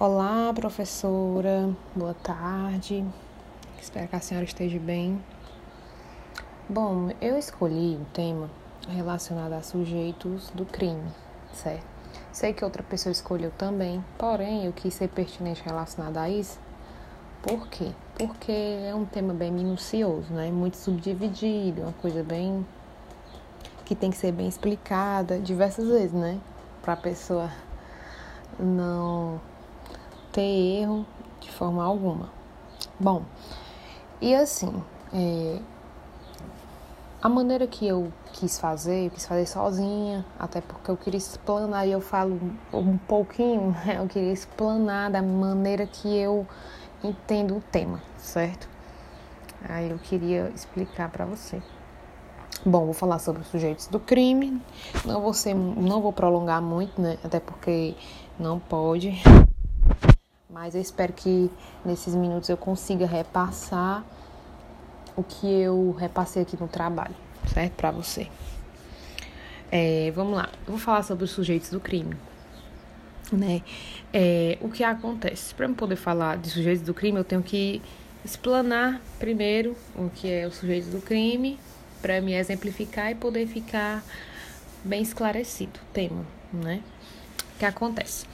Olá, professora. Boa tarde. Espero que a senhora esteja bem. Bom, eu escolhi o tema relacionado a sujeitos do crime, certo? Sei que outra pessoa escolheu também, porém eu quis ser pertinente relacionado a isso. Por quê? Porque é um tema bem minucioso, né? Muito subdividido, uma coisa bem que tem que ser bem explicada diversas vezes, né? Para a pessoa não ter erro de forma alguma. Bom, e assim, é, a maneira que eu quis fazer, eu quis fazer sozinha, até porque eu queria explanar, e eu falo um pouquinho, né? eu queria explanar da maneira que eu entendo o tema, certo? Aí eu queria explicar para você. Bom, vou falar sobre os sujeitos do crime. Não vou ser, não vou prolongar muito, né? Até porque não pode. Mas eu espero que nesses minutos eu consiga repassar o que eu repassei aqui no trabalho, certo? Para você. É, vamos lá. Eu vou falar sobre os sujeitos do crime. Né? É, o que acontece? Para eu poder falar de sujeitos do crime, eu tenho que explanar primeiro o que é o sujeito do crime, para me exemplificar e poder ficar bem esclarecido o tema, né? O que acontece?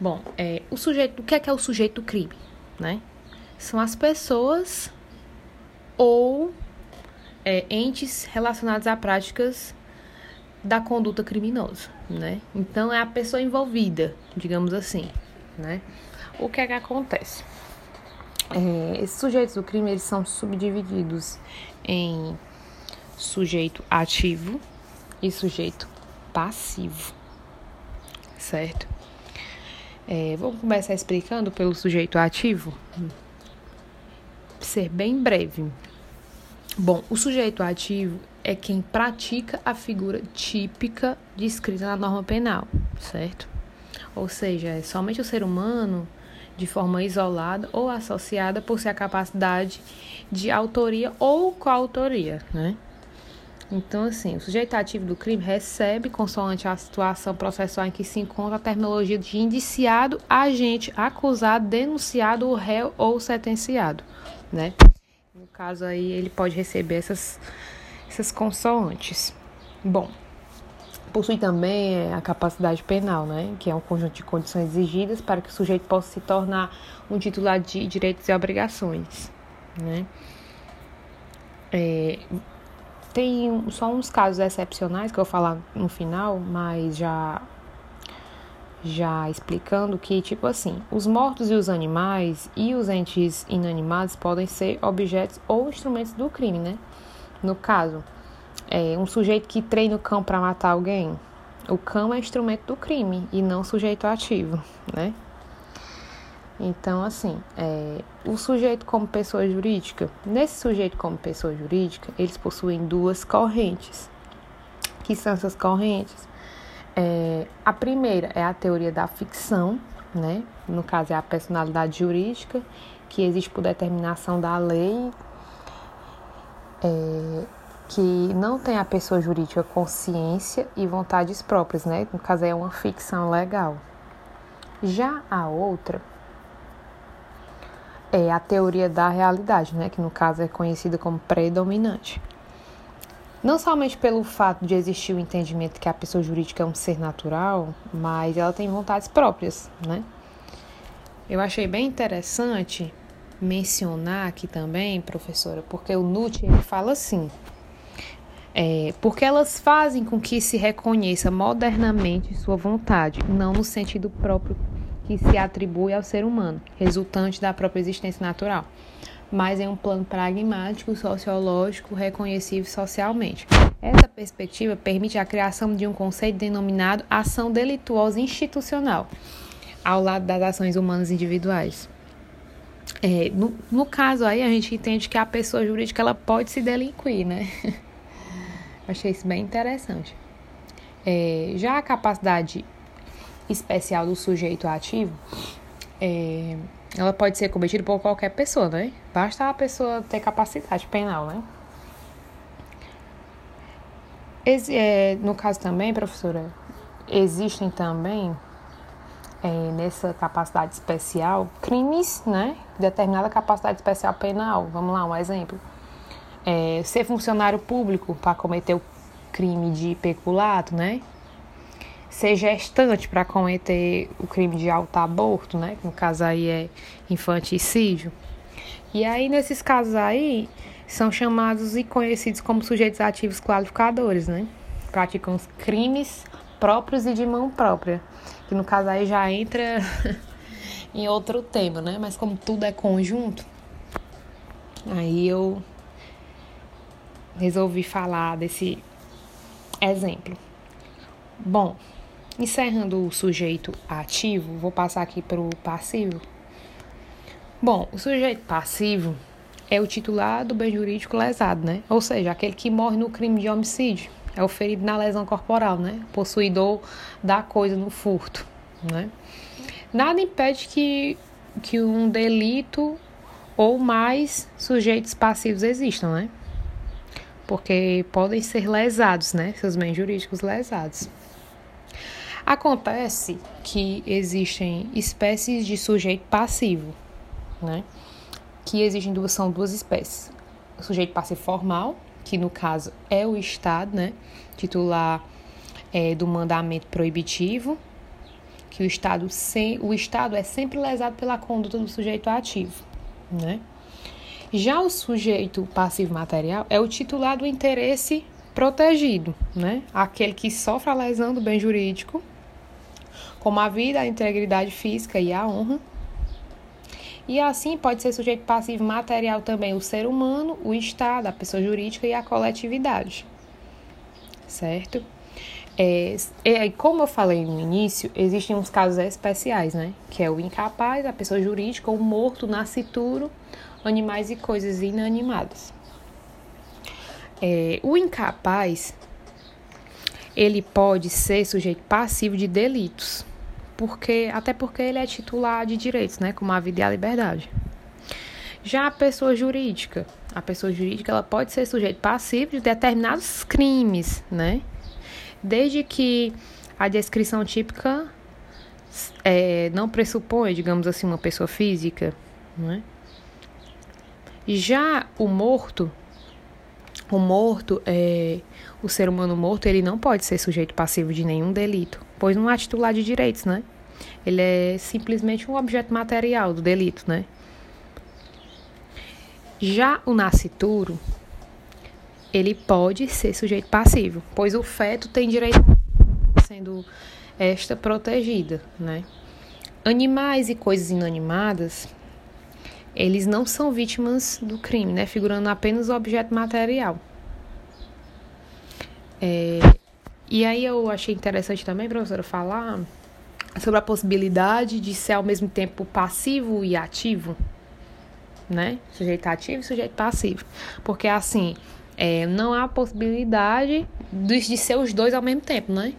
Bom, é, o sujeito, o que é que é o sujeito do crime, né? São as pessoas ou é, entes relacionados a práticas da conduta criminosa, né? Então é a pessoa envolvida, digamos assim, né? O que é que acontece? É, esses sujeitos do crime eles são subdivididos em sujeito ativo e sujeito passivo, certo? É, vamos começar explicando pelo sujeito ativo? Ser bem breve. Bom, o sujeito ativo é quem pratica a figura típica descrita na norma penal, certo? Ou seja, é somente o ser humano, de forma isolada ou associada, por ser a capacidade de autoria ou coautoria, né? Então, assim, o sujeito ativo do crime recebe, consoante a situação processual em que se encontra a terminologia de indiciado, agente, acusado, denunciado, réu ou sentenciado, né? No caso aí, ele pode receber essas, essas consoantes. Bom, possui também é, a capacidade penal, né? Que é um conjunto de condições exigidas para que o sujeito possa se tornar um titular de direitos e obrigações, né? É, tem só uns casos excepcionais que eu vou falar no final, mas já já explicando que, tipo assim, os mortos e os animais e os entes inanimados podem ser objetos ou instrumentos do crime, né? No caso, é, um sujeito que treina o cão para matar alguém, o cão é instrumento do crime e não sujeito ativo, né? Então, assim, é, o sujeito como pessoa jurídica, nesse sujeito como pessoa jurídica, eles possuem duas correntes. Que são essas correntes? É, a primeira é a teoria da ficção, né? No caso, é a personalidade jurídica, que existe por determinação da lei, é, que não tem a pessoa jurídica consciência e vontades próprias, né? No caso, é uma ficção legal. Já a outra é a teoria da realidade, né, que no caso é conhecida como predominante. Não somente pelo fato de existir o entendimento que a pessoa jurídica é um ser natural, mas ela tem vontades próprias, né? Eu achei bem interessante mencionar aqui também, professora, porque o Nutt ele fala assim, é, porque elas fazem com que se reconheça modernamente sua vontade, não no sentido próprio que se atribui ao ser humano, resultante da própria existência natural, mas em um plano pragmático, sociológico, reconhecível socialmente. Essa perspectiva permite a criação de um conceito denominado ação delituosa institucional, ao lado das ações humanas individuais. É, no, no caso aí, a gente entende que a pessoa jurídica ela pode se delinquir, né? Achei isso bem interessante. É, já a capacidade especial do sujeito ativo, é, ela pode ser cometida por qualquer pessoa, né? Basta a pessoa ter capacidade penal, né? Esse, é, no caso também, professora, existem também é, nessa capacidade especial crimes, né? Determinada capacidade especial penal. Vamos lá, um exemplo. É, ser funcionário público para cometer o crime de peculato, né? Ser gestante para cometer o crime de alto aborto, né? No caso aí é infanticídio. E aí, nesses casos aí, são chamados e conhecidos como sujeitos ativos qualificadores, né? Praticam os crimes próprios e de mão própria que no caso aí já entra em outro tema, né? Mas como tudo é conjunto, aí eu resolvi falar desse exemplo. Bom, encerrando o sujeito ativo, vou passar aqui para o passivo. Bom, o sujeito passivo é o titular do bem jurídico lesado, né? Ou seja, aquele que morre no crime de homicídio é o ferido na lesão corporal, né? Possuidor da coisa no furto, né? Nada impede que, que um delito ou mais sujeitos passivos existam, né? Porque podem ser lesados, né? Seus bens jurídicos lesados. Acontece que existem espécies de sujeito passivo, né? Que existem duas, são duas espécies. O sujeito passivo formal, que no caso é o Estado, né, titular é, do mandamento proibitivo, que o Estado, sem, o Estado é sempre lesado pela conduta do sujeito ativo, né? Já o sujeito passivo material é o titular do interesse protegido, né? Aquele que sofre a lesão do bem jurídico, como a vida, a integridade física e a honra, e assim pode ser sujeito passivo material também o ser humano, o Estado, a pessoa jurídica e a coletividade. Certo? É, é, como eu falei no início, existem uns casos especiais, né? Que é o incapaz, a pessoa jurídica, o morto, nascituro, animais e coisas inanimadas. É, o incapaz, ele pode ser sujeito passivo de delitos porque até porque ele é titular de direitos, né, como a vida e a liberdade. Já a pessoa jurídica, a pessoa jurídica ela pode ser sujeito passivo de determinados crimes, né? Desde que a descrição típica é, não pressupõe, digamos assim, uma pessoa física, né? Já o morto, o morto, é, o ser humano morto, ele não pode ser sujeito passivo de nenhum delito, pois não há titular de direitos, né? Ele é simplesmente um objeto material do delito, né? Já o nascituro, ele pode ser sujeito passivo, pois o feto tem direito sendo esta protegida, né? Animais e coisas inanimadas eles não são vítimas do crime, né? Figurando apenas o objeto material. É, e aí eu achei interessante também, professora, falar sobre a possibilidade de ser ao mesmo tempo passivo e ativo, né? Sujeito ativo e sujeito passivo. Porque assim, é, não há possibilidade de, de ser os dois ao mesmo tempo, né?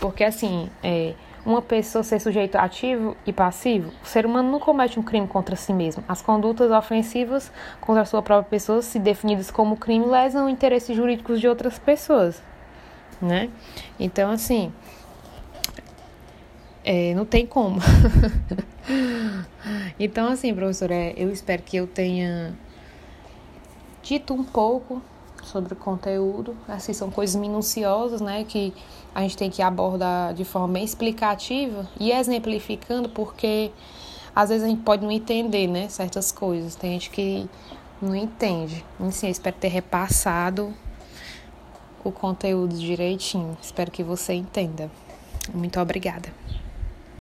Porque assim, é, uma pessoa ser sujeito ativo e passivo, o ser humano não comete um crime contra si mesmo. As condutas ofensivas contra a sua própria pessoa, se definidas como crime, lesam interesses jurídicos de outras pessoas, né? Então, assim, é, não tem como. então, assim, professora, é, eu espero que eu tenha dito um pouco sobre o conteúdo. Assim, são coisas minuciosas, né, que a gente tem que abordar de forma bem explicativa e exemplificando, porque às vezes a gente pode não entender, né, certas coisas. Tem gente que não entende. Assim, eu espero ter repassado o conteúdo direitinho. Espero que você entenda. Muito obrigada.